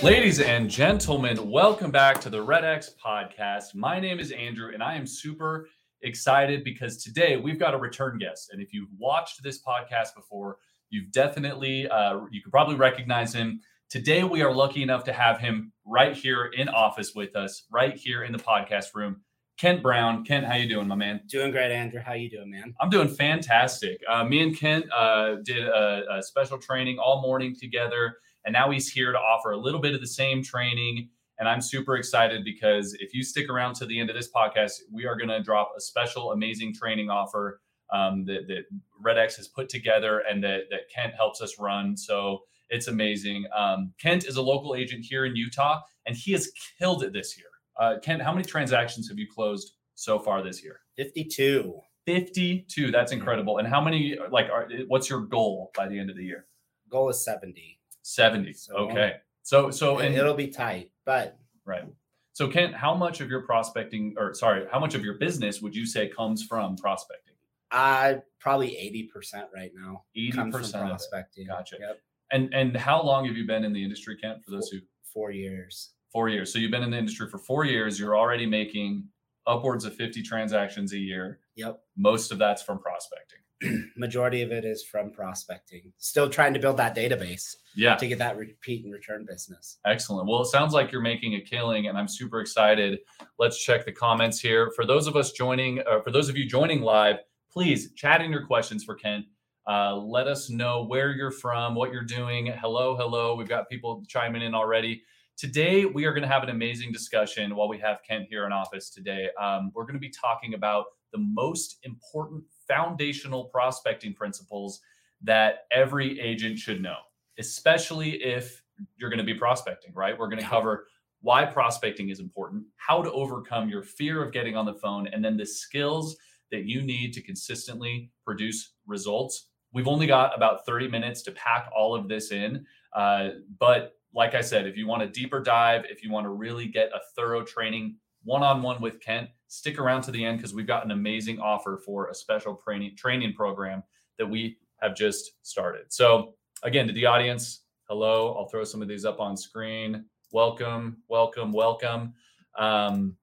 Ladies and gentlemen, welcome back to the Red X podcast. My name is Andrew, and I am super excited because today we've got a return guest. And if you've watched this podcast before, you've definitely, uh, you could probably recognize him. Today we are lucky enough to have him right here in office with us, right here in the podcast room. Kent Brown. Kent, how you doing, my man? Doing great, Andrew. How you doing, man? I'm doing fantastic. Uh, me and Kent uh, did a, a special training all morning together and now he's here to offer a little bit of the same training. And I'm super excited because if you stick around to the end of this podcast, we are going to drop a special, amazing training offer um, that, that RedX has put together and that, that Kent helps us run. So it's amazing. Um, Kent is a local agent here in Utah, and he has killed it this year. Uh, Kent, how many transactions have you closed so far this year? 52. 52. That's incredible. And how many, like, are, what's your goal by the end of the year? Goal is 70. 70. So, okay. So so and it'll be tight, but right. So Kent, how much of your prospecting or sorry, how much of your business would you say comes from prospecting? Uh probably 80% right now. 80% prospecting. Gotcha. Yep. And and how long have you been in the industry, Kent? For those who four years. Four years. So you've been in the industry for four years. You're already making upwards of 50 transactions a year. Yep. Most of that's from prospecting. majority of it is from prospecting. Still trying to build that database. Yeah. To get that repeat and return business. Excellent. Well, it sounds like you're making a killing, and I'm super excited. Let's check the comments here. For those of us joining, uh, for those of you joining live, please chat in your questions for Kent. Uh, let us know where you're from, what you're doing. Hello, hello. We've got people chiming in already. Today, we are going to have an amazing discussion while we have Kent here in office today. Um, we're going to be talking about the most important foundational prospecting principles that every agent should know, especially if you're going to be prospecting, right? We're going to cover why prospecting is important, how to overcome your fear of getting on the phone, and then the skills that you need to consistently produce results. We've only got about 30 minutes to pack all of this in. Uh, but like I said, if you want a deeper dive, if you want to really get a thorough training one on one with Kent, stick around to the end because we've got an amazing offer for a special training training program that we have just started. So again, to the audience, hello. I'll throw some of these up on screen. Welcome, welcome, welcome. Um,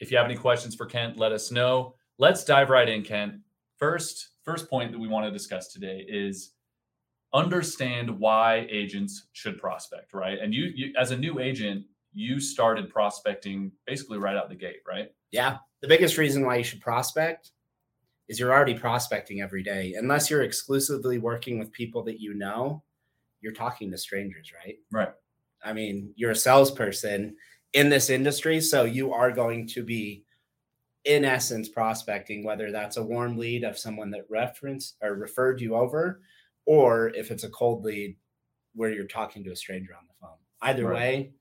if you have any questions for Kent, let us know. Let's dive right in, Kent. First, first point that we want to discuss today is understand why agents should prospect, right? And you, you as a new agent, you started prospecting basically right out the gate, right? Yeah. The biggest reason why you should prospect is you're already prospecting every day. Unless you're exclusively working with people that you know, you're talking to strangers, right? Right. I mean, you're a salesperson in this industry, so you are going to be in essence prospecting whether that's a warm lead of someone that referenced or referred you over or if it's a cold lead where you're talking to a stranger on the phone. Either right. way,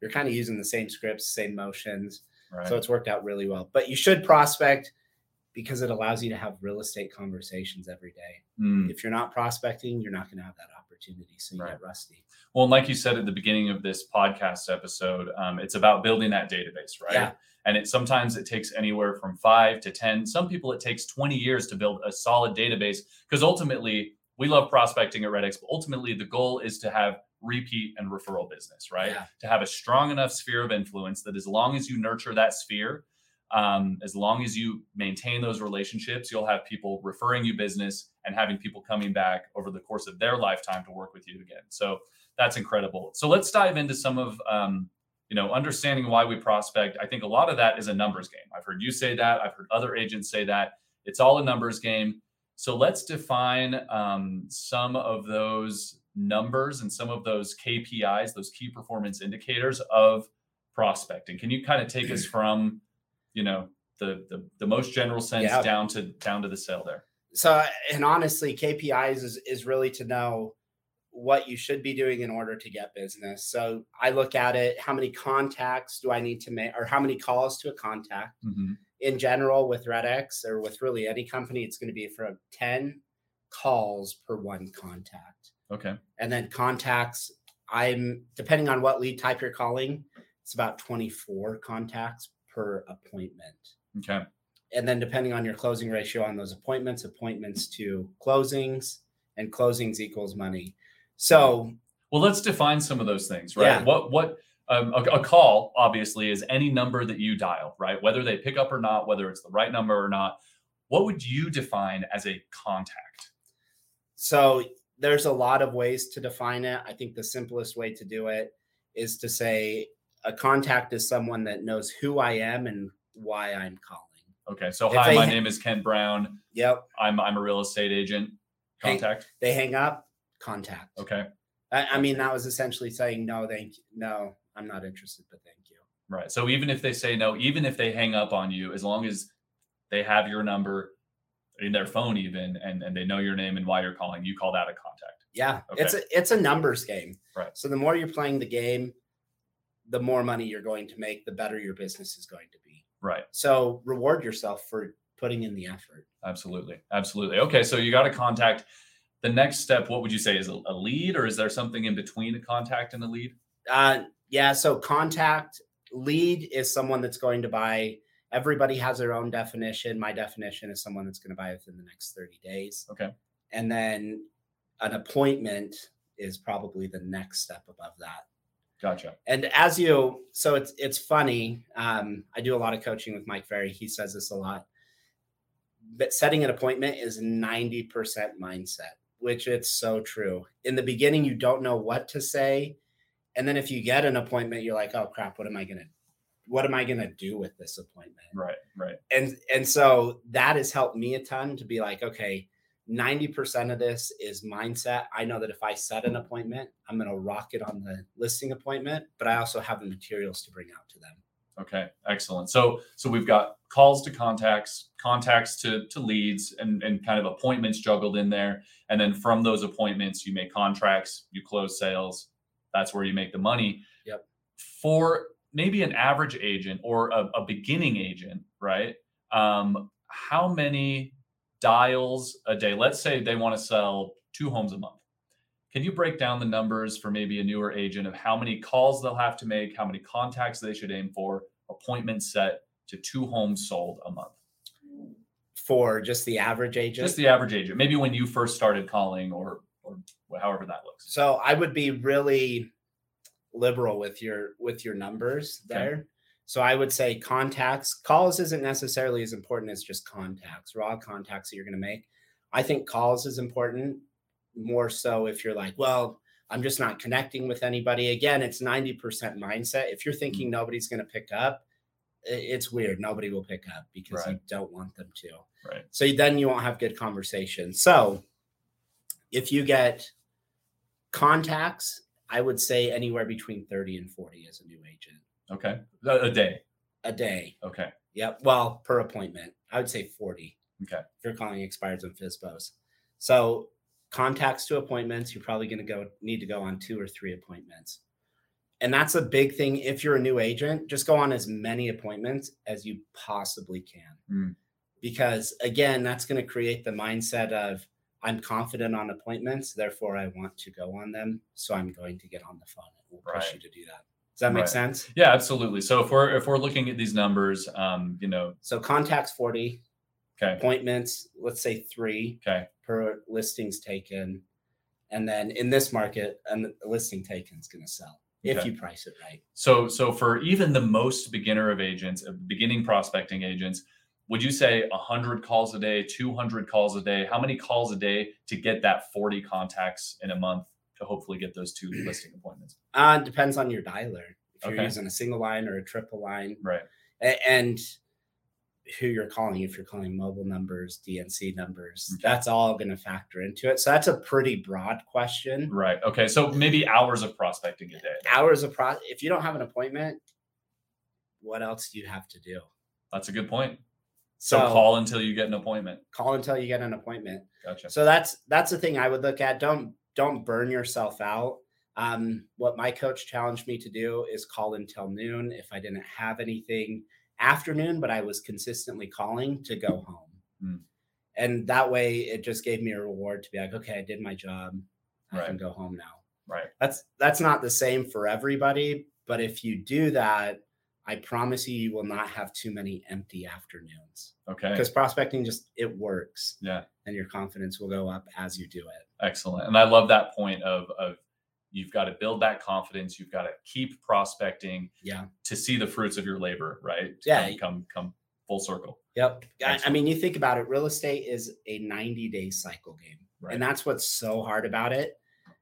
you're kind of using the same scripts, same motions. Right. So it's worked out really well. But you should prospect because it allows you to have real estate conversations every day. Mm. If you're not prospecting, you're not going to have that opportunity. So you right. get rusty. Well, like you said at the beginning of this podcast episode, um, it's about building that database, right? Yeah. And it sometimes it takes anywhere from five to 10. Some people it takes 20 years to build a solid database because ultimately we love prospecting at Red RedX, but ultimately the goal is to have repeat and referral business, right? Yeah. To have a strong enough sphere of influence that as long as you nurture that sphere, um, as long as you maintain those relationships, you'll have people referring you business and having people coming back over the course of their lifetime to work with you again. So that's incredible. So let's dive into some of um, you know understanding why we prospect. I think a lot of that is a numbers game. I've heard you say that. I've heard other agents say that. It's all a numbers game. So let's define um, some of those numbers and some of those KPIs, those key performance indicators of prospecting. Can you kind of take us from, you know, the the, the most general sense yeah. down to down to the sale there? So, and honestly, KPIs is is really to know what you should be doing in order to get business. So I look at it how many contacts do I need to make or how many calls to a contact Mhm. in general with RedX or with really any company it's going to be from 10 calls per one contact. Okay. And then contacts I'm depending on what lead type you're calling, it's about 24 contacts per appointment. Okay. And then depending on your closing ratio on those appointments, appointments to closings and closings equals money. So Well, let's define some of those things, right? Yeah. What what um, a, a call obviously is any number that you dial, right? Whether they pick up or not, whether it's the right number or not. What would you define as a contact? So there's a lot of ways to define it. I think the simplest way to do it is to say a contact is someone that knows who I am and why I'm calling. Okay, so If hi, my ha- name is Kent Brown. Yep. I'm I'm a real estate agent. Contact. They hang up, contact. Okay, I, I mean, that was essentially saying no, thank you. No, I'm not interested, but thank you. right. So even if they say no, even if they hang up on you, as long as they have your number their phone, even and and they know your name and why you're calling, you call that a contact. Yeah, it's a it's a numbers game. Right. So the more you're playing the game, the more money you're going to make, the better your business is going to be. Right. So reward yourself for putting in the effort. Absolutely. Absolutely. Okay. So you got to contact. The next step, what would you say is a, a lead, or is there something in between a contact and a lead? Uh, yeah. So contact lead is someone that's going to buy. Everybody has their own definition. My definition is someone that's going to buy within the next 30 days. Okay. And then an appointment is probably the next step above that. Gotcha. And as you, so it's it's funny. Um, I do a lot of coaching with Mike Ferry. He says this a lot. But setting an appointment is 90% mindset, which it's so true. In the beginning, you don't know what to say. And then if you get an appointment, you're like, oh crap, what am I gonna what am I gonna do with this appointment? Right. Right. and and so that has helped me a ton to be like okay 90% of this is mindset i know that if i set an appointment i'm going to rock it on the listing appointment but i also have the materials to bring out to them Okay. Excellent. So so we've got calls to contacts, contacts to to leads, and and kind of appointments juggled in there, and then from those appointments, you make contracts, you close sales. That's where you make the money. Yep. For maybe an average agent or a, a beginning agent, right? Um, how many dials a day? Let's say they want to sell two homes a month. Can you break down the numbers for maybe a newer agent of how many calls they'll have to make, how many contacts they should aim for, appointments set to two homes sold a month? for just the average agent Just the average agent, maybe when you first started calling or or however that looks. so i would be really liberal with your with your numbers Okay. there so i would say contacts calls isn't necessarily as important as just contacts raw contacts that you're going to make i think calls is important more so if you're like well i'm just not connecting with anybody again it's 90% mindset if you're thinking Mm-hmm. nobody's going to pick up it's weird nobody will pick up because you don't want them to Right. so then you won't have good conversation. So if you get contacts, I would say anywhere between 30 and 40 as a new agent Okay. A, day. a day. Okay. Yep. Well, per appointment, I would say 40. Okay. If you're calling expires and FISBOs. So contacts to appointments, you're probably going to go need to go on two or three appointments. And that's a big thing. If you're a new agent, just go on as many appointments as you possibly can. Mm. Because again, that's going to create the mindset of I'm confident on appointments, therefore I want to go on them. So I'm going to get on the phone and we'll push Right. you to do that. Does that make Right. sense? Yeah, absolutely. So if we're if we're looking at these numbers, um, you know, So contacts 40, okay, appointments, let's say three okay, per listings taken. And then in this market, a listing taken is going to sell if Okay. you price it right. So, so for even the most beginner of agents, uh, beginning prospecting agents, would you say 100 calls a day, 200 calls a day? How many calls a day to get that 40 contacts in a month to hopefully get those two listing appointments? Uh, depends on your dialer. If you're using a single line or a triple line, Right. and who you're calling, if you're calling mobile numbers, DNC numbers, Okay. that's all going to factor into it. So that's a pretty broad question. Right. Okay. So maybe hours of prospecting a day. Hours of pro. If you don't have an appointment, what else do you have to do? That's a good point. So, So call until you get an appointment. call until you get an appointment. Gotcha. So that's that's the thing I would look at. Don't don't burn yourself out. Um, what my coach challenged me to do is call until noon. If I didn't have anything afternoon, but I was consistently calling to go home. Mm. And that way it just gave me a reward to be like, okay, I did my job. I Right. can go home now. Right. That's that's not the same for everybody, but if you do that, I promise you you will not have too many empty afternoons. Okay. Because prospecting just it works Yeah. and your confidence will go up as you do it. Excellent. And I love that point of of you've got to build that confidence. You've got to keep prospecting Yeah. to see the fruits of your labor, right? To Yeah. Come come, come full circle. Yep. I, I mean, you think about it, real estate is a 90 day cycle game. Right. And that's what's so hard about it.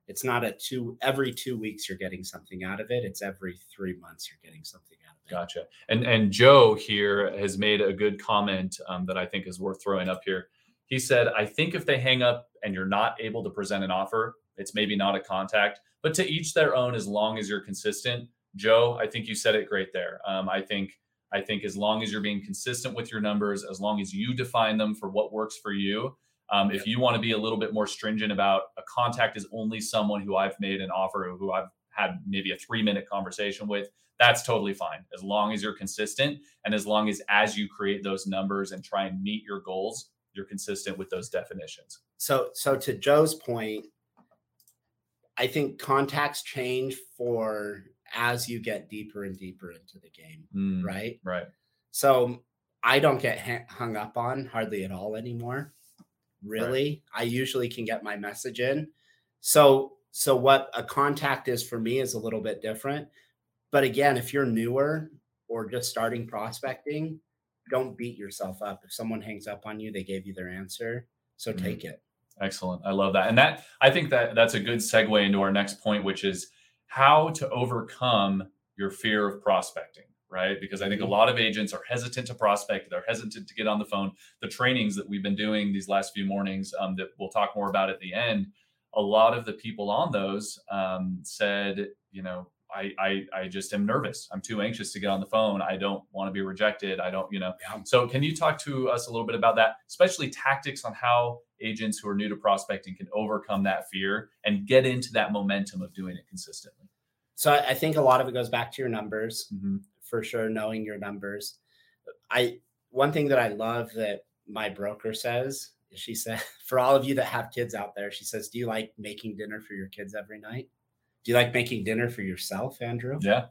It's not a two every two weeks you're getting something out of it. It's every three months you're getting something out of it. Gotcha. And and Joe here has made a good comment um, that I think is worth throwing up here. He said, "I think if they hang up and you're not able to present an offer, it's maybe not a contact, but to each their own. As long as you're consistent." Joe, I think you said it great there. Um, I think I think as long as you're being consistent with your numbers, as long as you define them for what works for you. Um, if you want to be a little bit more stringent about a contact is only someone who I've made an offer, who I've had maybe a three minute conversation with, that's totally fine as long as you're consistent and as long as as you create those numbers and try and meet your goals you're consistent with those definitions So so to Joe's point, I think contacts change for as you get deeper and deeper into the game, Mm, right? right So I don't get hung up on hardly at all anymore. Really, I usually can get my message in. So so what a contact is for me is a little bit different. But again, if you're newer or just starting prospecting, don't beat yourself up. If someone hangs up on you, they gave you their answer, so Mhm. take it. excellent i love that and that i think that that's a good segue into our next point which is how to overcome your fear of prospecting right because i think a Mhm. lot of agents are hesitant to prospect they're hesitant to get on the phone the trainings that we've been doing these last few mornings um, that we'll talk more about at the end a lot of the people on those um, said you know I, I i just am nervous i'm too anxious to get on the phone i don't want to be rejected i don't you know Yeah. so can you talk to us a little bit about that especially tactics on how agents who are new to prospecting can overcome that fear and get into that momentum of doing it consistently So I think a lot of it goes back to your numbers. Mhm. For sure knowing your numbers. I one thing that I love that my broker says, she said, for all of you that have kids out there, she says, Do you like making dinner for your kids every night? Do you like making dinner for yourself, Andrew? yeah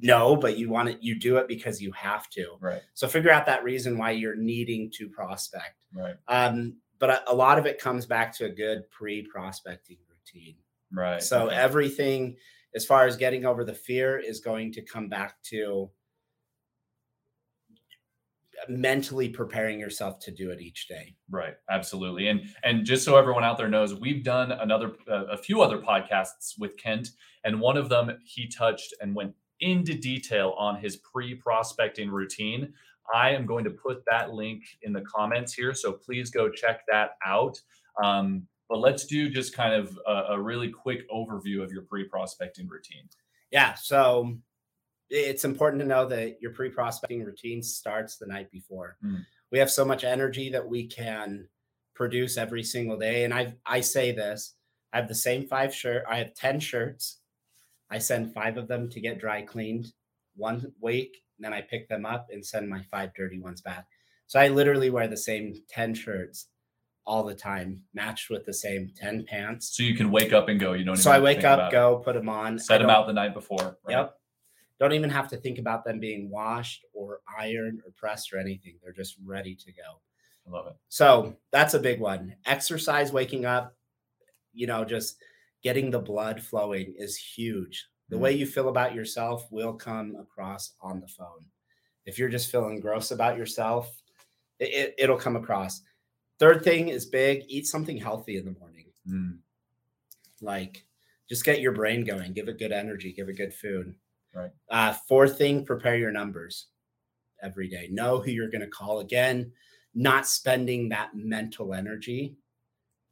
No, but you want it, you do it because you have to. right So figure out that reason why you're needing to prospect. right Um, but a, a lot of it comes back to a good pre-prospecting routine. right So okay. everything as far as getting over the fear is going to come back to mentally preparing yourself to do it each day. Right, absolutely, and and just so everyone out there knows, we've done another uh, a few other podcasts with Kent, and one of them he touched and went into detail on his pre-prospecting routine. I am going to put that link in the comments here, so please go check that out. Um, but let's do just kind of a, a really quick overview of your pre-prospecting routine. Yeah, so it's important to know that your pre-prospecting routine starts the night before. Mm. We have so much energy that we can produce every single day and I I say this, I have the same five shirt, I have 10 shirts. I send 5 of them to get dry cleaned one week, then I pick them up and send my 5 dirty ones back. So I literally wear the same 10 shirts all the time, matched with the same 10 pants. So you can wake up and go. You don't. So I wake up, about it. go, put them on. set them out the night before. right? Yep. Don't even have to think about them being washed or ironed or pressed or anything. They're just ready to go. I love it. So that's a big one. Exercise, waking up, you know, just getting the blood flowing is huge. The Mhm. way you feel about yourself will come across on the phone. If you're just feeling gross about yourself, it, it, it'll come across. Third thing is big eat something healthy in the morning. Mm, Like just get your brain going, give it good energy, give it good food. Right. Uh, fourth thing, prepare your numbers every day. Know who you're going to call again, not spending that mental energy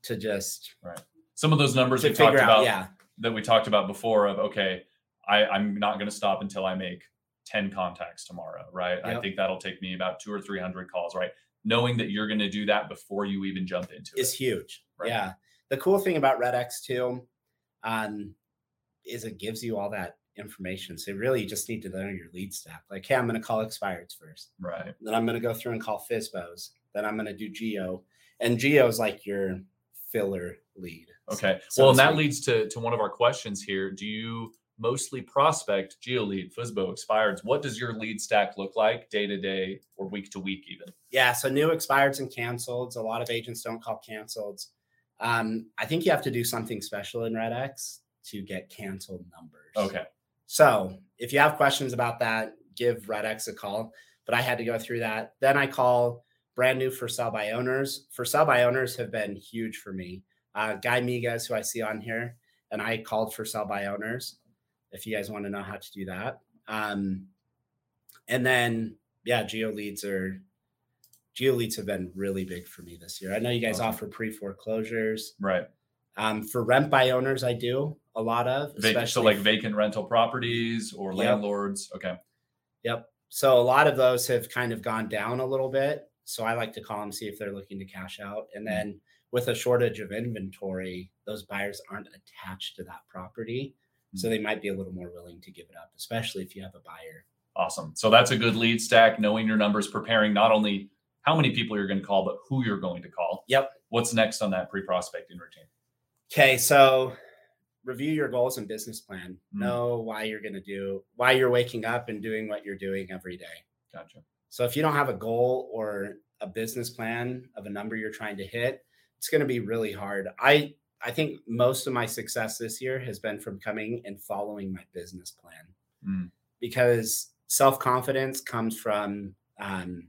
to just Right. some of those numbers we talked figure about. Yeah. that we talked about before of okay I, i'm not going to stop until i make 10 contacts tomorrow right i think that'll take me about two or 300 calls right knowing that you're going to do that before you even jump into Is it huge. Right. Yeah. the cool thing about Red X too, um, is it gives you all that information. So really, you just need to know your lead stack. Like, hey, I'm going to call expireds first. Right. Then I'm going to go through and call FSBOs. Then I'm going to do Geo, and Geo is like your filler lead. Okay. So well, and that leads to to one of our questions here. Do you mostly prospect GeoLead, FSBO, expireds? What does your lead stack look like day to day or week to week even? Yeah, so new expireds and canceleds. A lot of agents don't call canceleds. Um, I think you have to do something special in Red X to get canceled numbers. Okay. So if you have questions about that, give Red X a call. But I had to go through that. Then I call brand new for sell by owners. For sell by owners have been huge for me. Uh, Guy Miguez, who I see on here, and I called for sell by owners. If you guys want to know how to do that, um, and then yeah, geo leads are geo leads have been really big for me this year. I know you guys Awesome. offer pre foreclosures. Right. Um, for rent by owners, I do a lot of, especially so like vacant rental properties or Yep. landlords. Okay. Yep. So a lot of those have kind of gone down a little bit. So I like to call them, see if they're looking to cash out. And then with a shortage of inventory, those buyers aren't attached to that property. So they might be a little more willing to give it up, especially if you have a buyer. Awesome. So that's a good lead stack, knowing your numbers, preparing not only how many people you're going to call, but who you're going to call. Yep. What's next on that pre prospecting routine? Okay. So review your goals and business plan. Mm. Know why you're going to do, why you're waking up and doing what you're doing every day. Gotcha. So if you don't have a goal or a business plan of a number you're trying to hit, it's going to be really hard. I I think most of my success this year has been from coming and following my business plan Mm. because self confidence comes from um,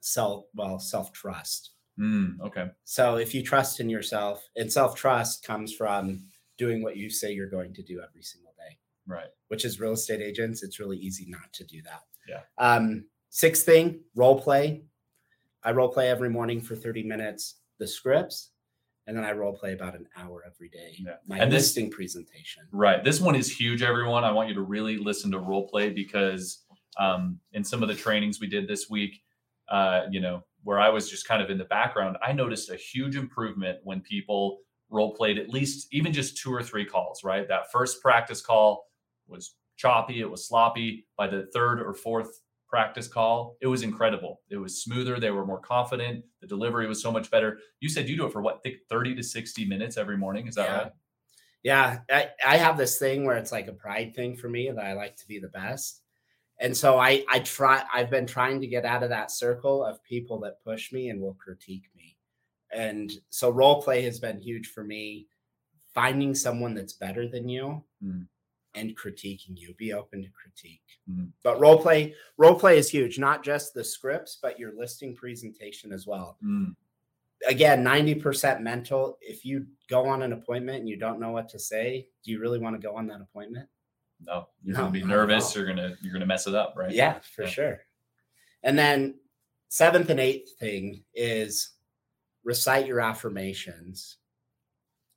self well self trust. Mm, okay. So if you trust in yourself, and self trust comes from doing what you say you're going to do every single day Right. which is real estate agents, it's really easy not to do that. Yeah. Um, sixth thing, role play. I role play every morning for 30 minutes, the scripts, and then I role play about an hour every day. Yeah. My And this- listing presentation. Right. This one is huge, everyone. I want you to really listen to role play because um, in some of the trainings we did this week, uh, you know, where I was just kind of in the background, I noticed a huge improvement when people role played at least even just two or three calls, right? That first practice call was choppy, it was sloppy. By the third or fourth practice call, it was incredible. It was smoother. They were more confident. The delivery was so much better. You said you do it for what, think 30 to 60 minutes every morning? Is that Yeah. right? Yeah, I, I have this thing where it's like a pride thing for me that I like to be the best. And so I I try I've been trying to get out of that circle of people that push me and will critique me. And so role play has been huge for me. Finding someone that's better than you Mm. And critiquing you. Be open to critique. Mhm. But role play, role play is huge, not just the scripts, but your listing presentation as well Mm, again 90% mental if you go on an appointment and you don't know what to say do you really want to go on that appointment no, you're No, gonna be nervous. You're gonna you're gonna mess it up, right? yeah for Yeah. sure and then seventh and eighth thing is recite your affirmations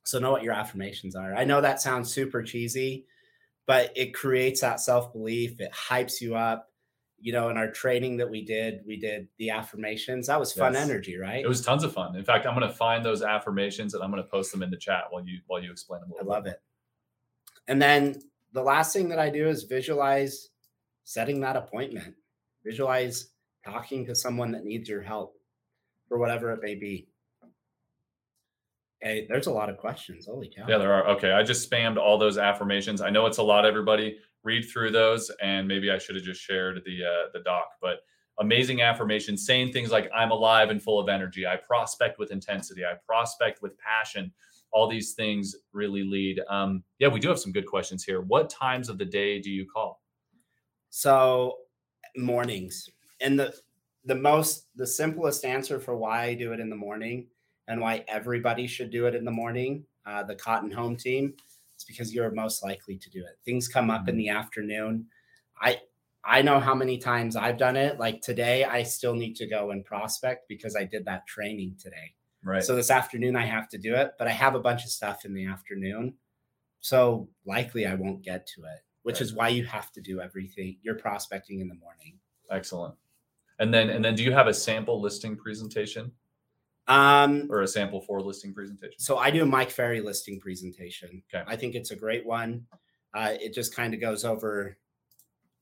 so know what your affirmations are i know that sounds super cheesy but it creates that self-belief it hypes you up you know in our training that we did we did the affirmations that was fun Yes. energy right It was tons of fun. In fact, I'm gonna find those affirmations and I'm gonna post them in the chat while you while you explain them. a I little love bit. it. And then the last thing that I do is visualize setting that appointment. Visualize talking to someone that needs your help for whatever it may be. Hey, there's a lot of questions. Holy cow. Yeah, there are. Okay, I just spammed all those affirmations. I know it's a lot, everybody. Read through those, and maybe I should have just shared the uh, the doc. But amazing affirmations, saying things like "I'm alive and full of energy." I prospect with intensity. I prospect with passion. All these things really lead. Um, yeah, we do have some good questions here. What times of the day do you call? So mornings. And the the most the simplest answer for why I do it in the morning and why everybody should do it in the morning, uh, the Cotton Home team, it's because you're most likely to do it. Things come up in the afternoon. I I know how many times I've done it. Like today, I still need to go and prospect because I did that training today. Right. So this afternoon I have to do it, but I have a bunch of stuff in the afternoon. So likely I won't get to it, which Right. is why you have to do everything. You're prospecting in the morning. Excellent. And then and then do you have a sample listing presentation? Um, or a sample for listing presentation? so I do a Mike Ferry listing presentation. Okay. I think it's a great one. Uh, it just kind of goes over,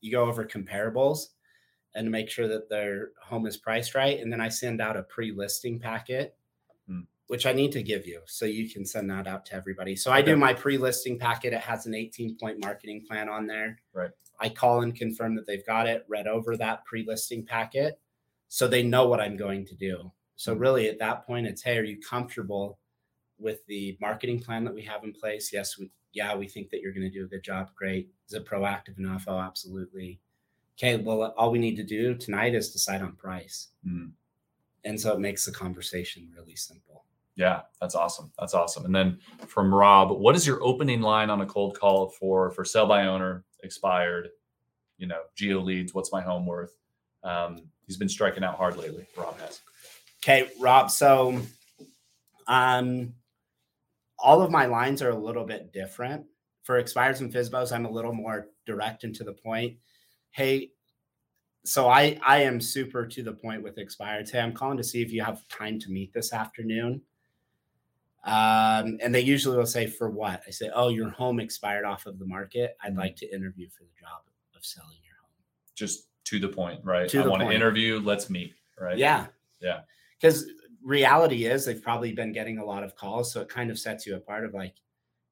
you go over comparables and make sure that their home is priced right. And then I send out a pre-listing packet, Hmm. which I need to give you so you can send that out to everybody. So I do my pre-listing packet. It has an 18 point marketing plan on there. Right. I call and confirm that they've got it, read over that pre-listing packet so they know what I'm going to do. So Mhm. really at that point it's hey, are you comfortable with the marketing plan that we have in place? Yes, we yeah, we think that you're going to do a good job. Great. Is it proactive enough? Oh, absolutely. Okay, well all we need to do tonight is decide on price. Hmm. And so it makes the conversation really simple. Yeah, that's awesome. That's awesome. And then from Rob, what is your opening line on a cold call for for sell by owner, expired, you know, geo leads? What's my home worth? Um, he's been striking out hard lately. Rob has. Okay, Rob. So, um, all of my lines are a little bit different. For expires and FISBOs, I'm a little more direct and to the point. Hey, so I I am super to the point with expired. Hey, I'm calling to see if you have time to meet this afternoon. Um, and they usually will say, for what? I say, oh, your home expired off of the market. I'd like to interview for the job of selling your home. Just to the point, right? To I want to interview. Let's meet. Right. Yeah. Yeah. Because reality is they've probably been getting a lot of calls. So it kind of sets you apart of like,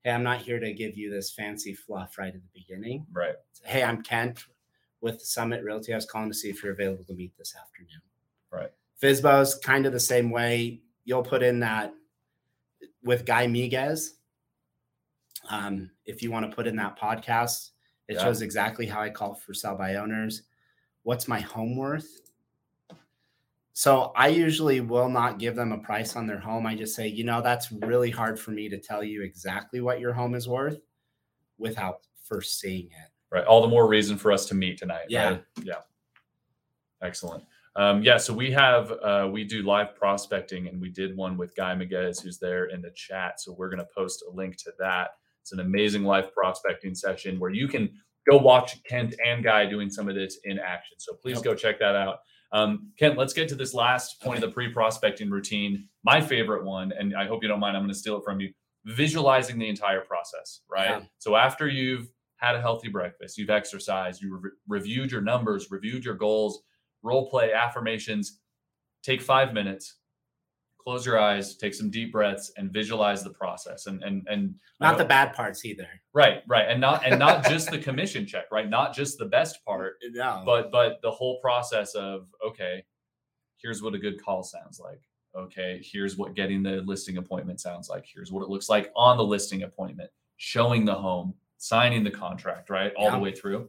hey, I'm not here to give you this fancy fluff right at the beginning. Right. Hey, I'm Kent with Summit Realty. I was calling to see if you're available to meet this afternoon. Right. FISBO's kind of the same way. You'll put in that with Guy Miguez. Um, if you want to put in that podcast, it Yeah. shows exactly how I call for sell by owners. What's my home worth? So I usually will not give them a price on their home. I just say, you know, that's really hard for me to tell you exactly what your home is worth without first seeing it. Right. All the more reason for us to meet tonight. Yeah. Right? Yeah. Excellent. Um, yeah. So we have uh, we do live prospecting, and we did one with Guy Miguez, who's there in the chat. So we're going to post a link to that. It's an amazing live prospecting session where you can go watch Kent and Guy doing some of this in action. So please Yep. go check that out. Um, Kent, let's get to this last point of the pre-prospecting routine. My favorite one, and I hope you don't mind. I'm going to steal it from you. Visualizing the entire process, right? Yeah. So after you've had a healthy breakfast, you've exercised, you re- reviewed your numbers, reviewed your goals, role play, affirmations. Take five minutes, close your eyes, take some deep breaths, and visualize the process. And and and Not the bad parts either. right, right, and not and not just the commission check, right? Not just the best part, No. but but the whole process of okay, here's what a good call sounds like. Okay, here's what getting the listing appointment sounds like. Here's what it looks like on the listing appointment, showing the home, signing the contract, right, all Yeah. the way through.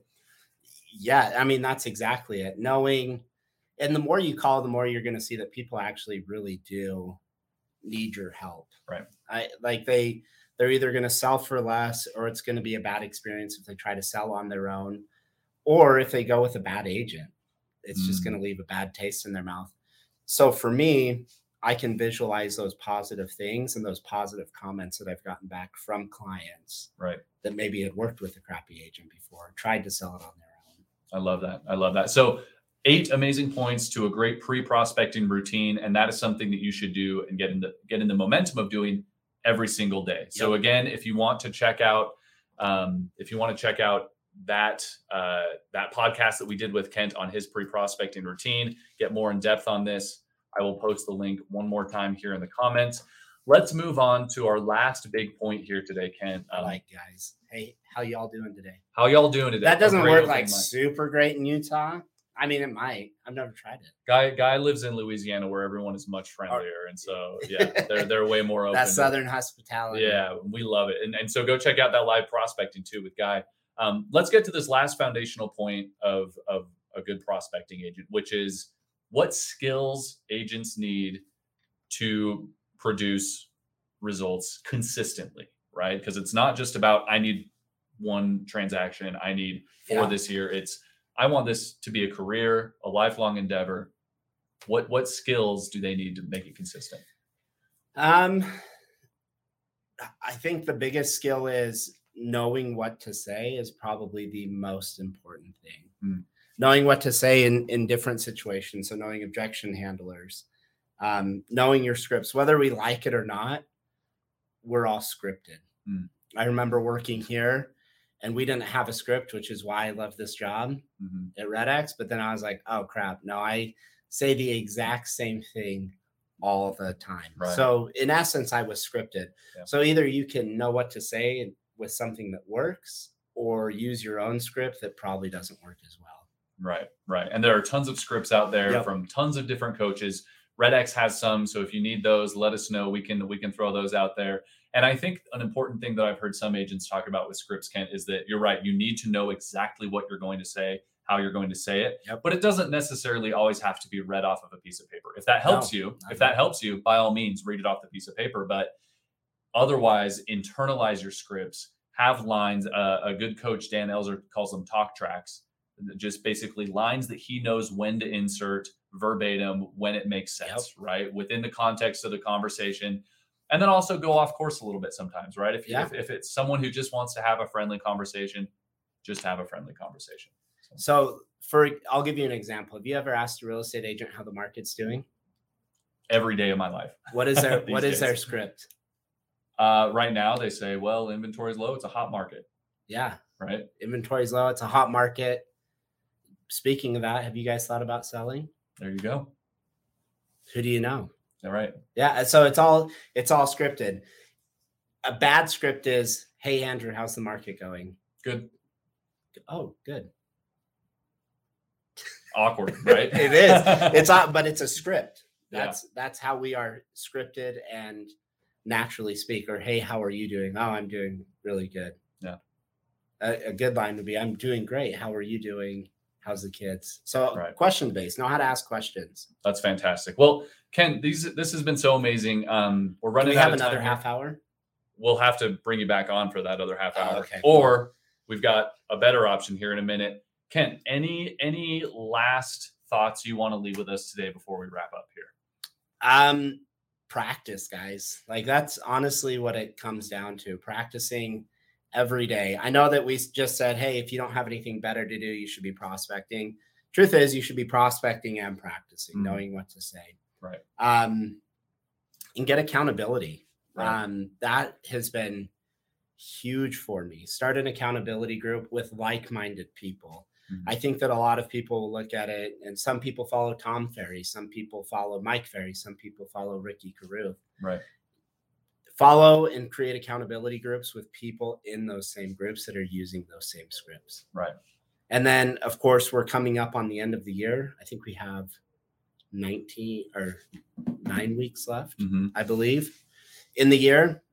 yeah, I mean, that's exactly it. Knowing, and the more you call, the more you're going to see that people actually really do need your help. Right. I like they, they're either going to sell for less or it's going to be a bad experience if they try to sell on their own or if they go with a bad agent. It's just Mm. going to leave a bad taste in their mouth. So for me, I can visualize those positive things and those positive comments that I've gotten back from clients Right. that maybe had worked with a crappy agent before, tried to sell it on their own. I love that. I love that. So, eight amazing points to a great pre-prospecting routine, and that is something that you should do and get in the get in the momentum of doing every single day. So, again, if you want to check out, um, if you want to check out that uh, that podcast that we did with Kent on his pre-prospecting routine, get more in depth on this, I will post the link one more time here in the comments. Let's move on to our last big point here today, Kent. I Um, like guys. Hey, how y'all doing today? how y'all doing today? That doesn't work like super great in Utah. I mean, it might. I've never tried it. Guy guy lives in Louisiana where everyone is much friendlier, and so yeah, they're they're way more open. That southern hospitality. Yeah, we love it, and and so go check out that live prospecting too with Guy. Um, let's get to this last foundational point of of a good prospecting agent, which is what skills agents need to produce results consistently, right? Because it's not just about I need one transaction, I need four Yeah. this year. It's I want this to be a career, a lifelong endeavor. What what skills do they need to make it consistent? Um, I think the biggest skill is knowing what to say is probably the most important thing. Mm. Knowing what to say in in different situations. So knowing objection handlers, Um, knowing your scripts, whether we like it or not, we're all scripted. Mm. I remember working here and we didn't have a script, which is why I love this job Mhm. at Red X. But then I was like, oh crap, no, I say the exact same thing all the time. Right. So in essence, I was scripted. Yeah. So either you can know what to say with something that works, or use your own script that probably doesn't work as well. Right, right. And there are tons of scripts out there Yep. from tons of different coaches. RedX has some, so if you need those, let us know. We can we can throw those out there. And I think an important thing that I've heard some agents talk about with scripts, Kent, is that you're right. You need to know exactly what you're going to say, how you're going to say it. Yep. But it doesn't necessarily always have to be read off of a piece of paper. If that helps No, you, if that helps you, by all means, read it off the piece of paper. But otherwise, internalize your scripts. Have lines. Uh, a good coach, Dan Elzer, calls them talk tracks just basically lines that he knows when to insert verbatim when it makes Yep. sense, right? Within the context of the conversation. And then also go off course a little bit sometimes, right? If, Yeah. if, if it's someone who just wants to have a friendly conversation, just have a friendly conversation. So for I'll give you an example. Have you ever asked a real estate agent how the market's doing? Every day of my life. What is their what These is their script? Uh, right now, they say, well, inventory's low. It's a hot market, Yeah, right? inventory's low. It's a hot market. Speaking of that, have you guys thought about selling? There you go. Who do you know? All right. Yeah, so it's all it's all scripted. A bad script is, "Hey Andrew, how's the market going?" Good. Oh, good. Awkward, right? It is. It's but it's a script. Yeah. That's that's how we are scripted and naturally speak. Or, "Hey, how are you doing?" Oh, I'm doing really good. Yeah. A, a good line would be, "I'm doing great. How are you doing? How's the kids?" So Right. question based. Know how to ask questions. That's fantastic. Well, Kent, these this has been so amazing. Um, we're running Do we out have of time another here. half hour? we'll have to bring you back on for that other half Oh, hour. okay. Or we've got a better option here in a minute. Kent, any any last thoughts you want to leave with us today before we wrap up here? Um, practice, guys. Like that's honestly what it comes down to. Practicing every day. I know that we just said, hey, if you don't have anything better to do, you should be prospecting. Truth is, you should be prospecting and practicing, Mhm. knowing what to say. Right. Um, and get accountability. Right. Um, that has been huge for me. Start an accountability group with like-minded people. Mhm. I think that a lot of people look at it, and some people follow Tom Ferry, some people follow Mike Ferry, some people follow Ricky Carruth. Right. Follow and create accountability groups with people in those same groups that are using those same scripts. Right. And then, of course, we're coming up on the end of the year. I think we have 19 or nine weeks left. hmm I believe, in the year.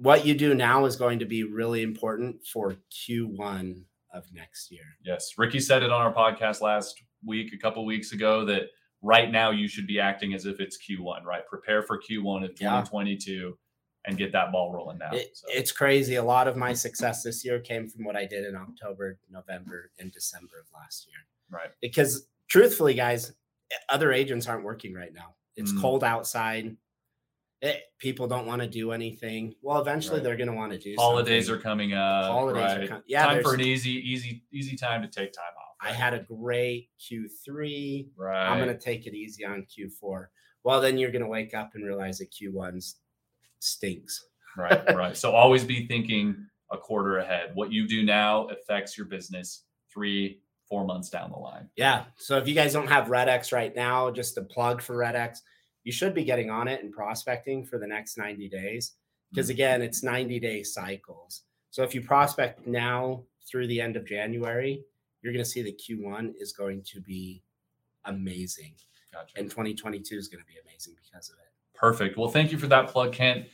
What you do now is going to be really important for Q1 of next year. Yes. Ricky said it on our podcast last week, a couple weeks ago, that right now you should be acting as if it's Q1, right? Prepare for Q1 of Yeah. 2022 and get that ball rolling now. It- So, It's crazy. A lot of my success this year came from what I did in October, November, and December of last year. right. Because truthfully, guys, other agents aren't working right now. It's Mm. cold outside. It, people don't want to do anything. Well, eventually Right. they're going to want to do. Holidays something. are coming up. Holidays are coming. com- yeah, Time for an easy, easy, easy time to take time off. I had a great Q3. right. I'm going to take it easy on Q4. Well, then you're going to wake up and realize that Q1's stinks. right right so always be thinking a quarter ahead what you do now affects your business three four months down the line Yeah. So if you guys don't have RedX right now, just a plug for RedX, you should be getting on it and prospecting for the next 90 days. Because hmm. again, it's 90 day cycles. So if you prospect now through the end of January, you're going to see that Q1 is going to be amazing. gotcha And 2022 is going to be amazing because of it. Perfect. Well thank you for that plug kent.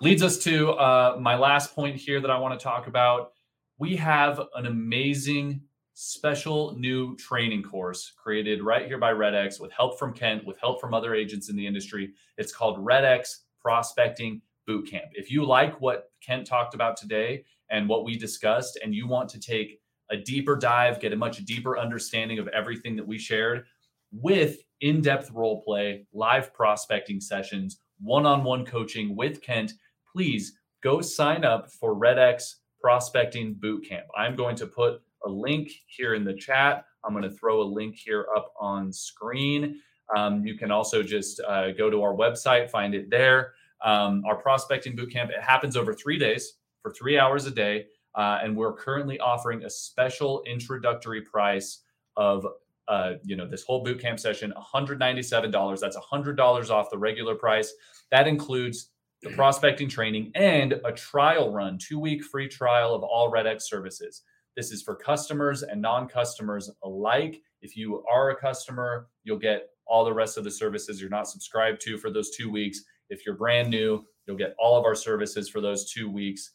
Leads us to uh, my last point here that i want to talk about. We have an amazing special new training course created right here by redx with help from kent with help from other agents in the industry. It's called redx prospecting bootcamp if you like what kent talked about today and what we discussed and you want to take a deeper dive get a much deeper understanding of everything that we shared with in-depth role play live prospecting sessions one-on-one coaching with kent please go sign up for redx prospecting bootcamp. I'm going to put a link here in the chat. I'm going to throw a link here up on screen. Um, you can also just uh, go to our website, find it there. Um, our prospecting boot camp it happens over three days for three hours a day, uh, and we're currently offering a special introductory price of uh, you know this whole boot camp session, $197. That's $100 off the regular price. That includes the prospecting training and a trial run, two week free trial of all Red X services. This is for customers and non customers alike. If you are a customer, you'll get all the rest of the services you're not subscribed to for those two weeks. If you're brand new, you'll get all of our services for those two weeks.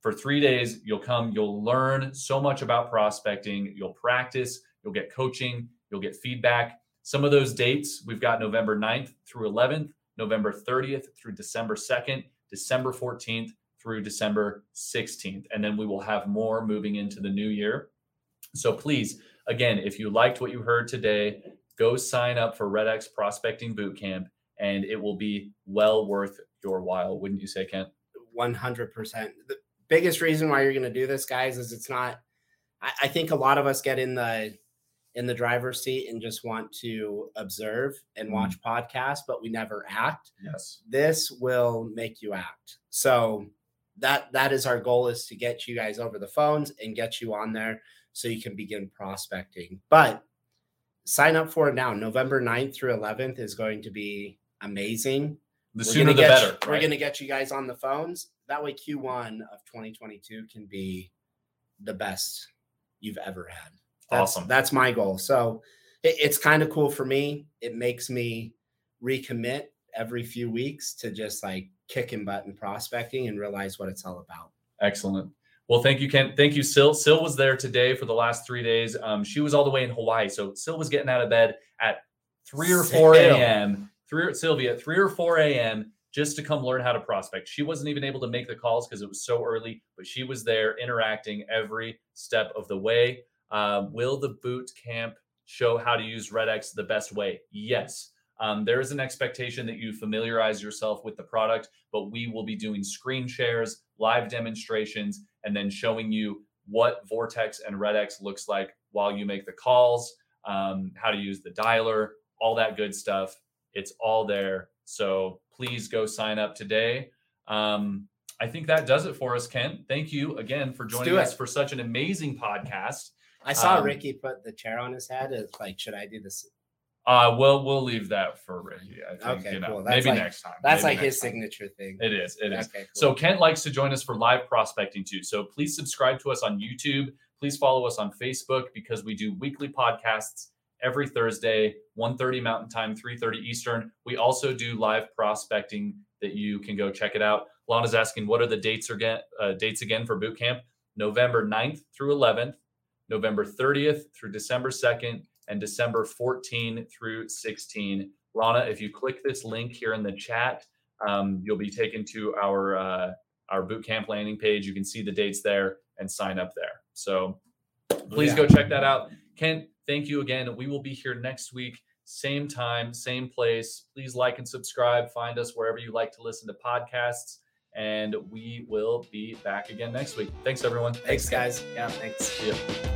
For three days, you'll come, you'll learn so much about prospecting, you'll practice, you'll get coaching, you'll get feedback. Some of those dates we've got November 9th through 11th, November 30th through December 2nd, December 14th through December 16th. And then we will have more moving into the new year. So please, again, if you liked what you heard today, go sign up for Red X Prospecting Bootcamp and it will be well worth your while, wouldn't you say, Kent? 100%. The biggest reason why you're going to do this, guys, is it's not, I, I think a lot of us get in the, in the driver's seat and just want to observe and Mm. watch podcasts, but we never act. Yes. This will make you act. So that that is our goal is to get you guys over the phones and get you on there so you can begin prospecting. But sign up for it now. November 9th through 11th is going to be amazing. The We're sooner the better. you- we're going to get you guys on the phones. That way Q1 of 2022 can be the best you've ever had. That's, Awesome. That's my goal. So it, it's kind of cool for me. It makes me recommit every few weeks to just like kicking butt and prospecting and realize what it's all about. Excellent. Well, thank you, Kent. Thank you, Sil. Sil was there today for the last three days. Um, she was all the way in Hawaii. So Sil was getting out of bed at 3 or 4 a.m. Three or Sylvia, 3 or 4 a.m. just to come learn how to prospect. She wasn't even able to make the calls because it was so early, but she was there interacting every step of the way. Uh, will the boot camp show how to use RedX the best way? Yes. Um, there is an expectation that you familiarize yourself with the product, but we will be doing screen shares, live demonstrations, and then showing you what Vortex and RedX looks like while you make the calls, um, how to use the dialer, all that good stuff. It's all there. So please go sign up today. Um, I think that does it for us, Kent. Thank you again for joining us for such an amazing podcast. I saw Um, Ricky put the chair on his head. It's like, should I do this? Uh, well, we'll leave that for Ricky. I think Okay, you know, cool. That's maybe like- next time. That's Maybe like his time. signature thing. It is. It is. Okay, cool. So Kent likes to join us for live prospecting too. So please subscribe to us on YouTube. Please follow us on Facebook because we do weekly podcasts every Thursday, 1:30 Mountain Time, 3:30 Eastern. We also do live prospecting that you can go check it out. Lana's asking, what are the dates again? Uh, dates again for boot camp? November 9th through 11th, November 30th through December 2nd, and December 14 through 16. Lana, if you click this link here in the chat, um, you'll be taken to our uh, our boot camp landing page. You can see the dates there and sign up there. So please Yeah. go check that out. Kent, thank you again. We will be here next week, same time, same place. Please like and subscribe. Find us wherever you like to listen to podcasts. And we will be back again next week. Thanks, everyone. Thanks, Kent. guys. Yeah, thanks. See ya.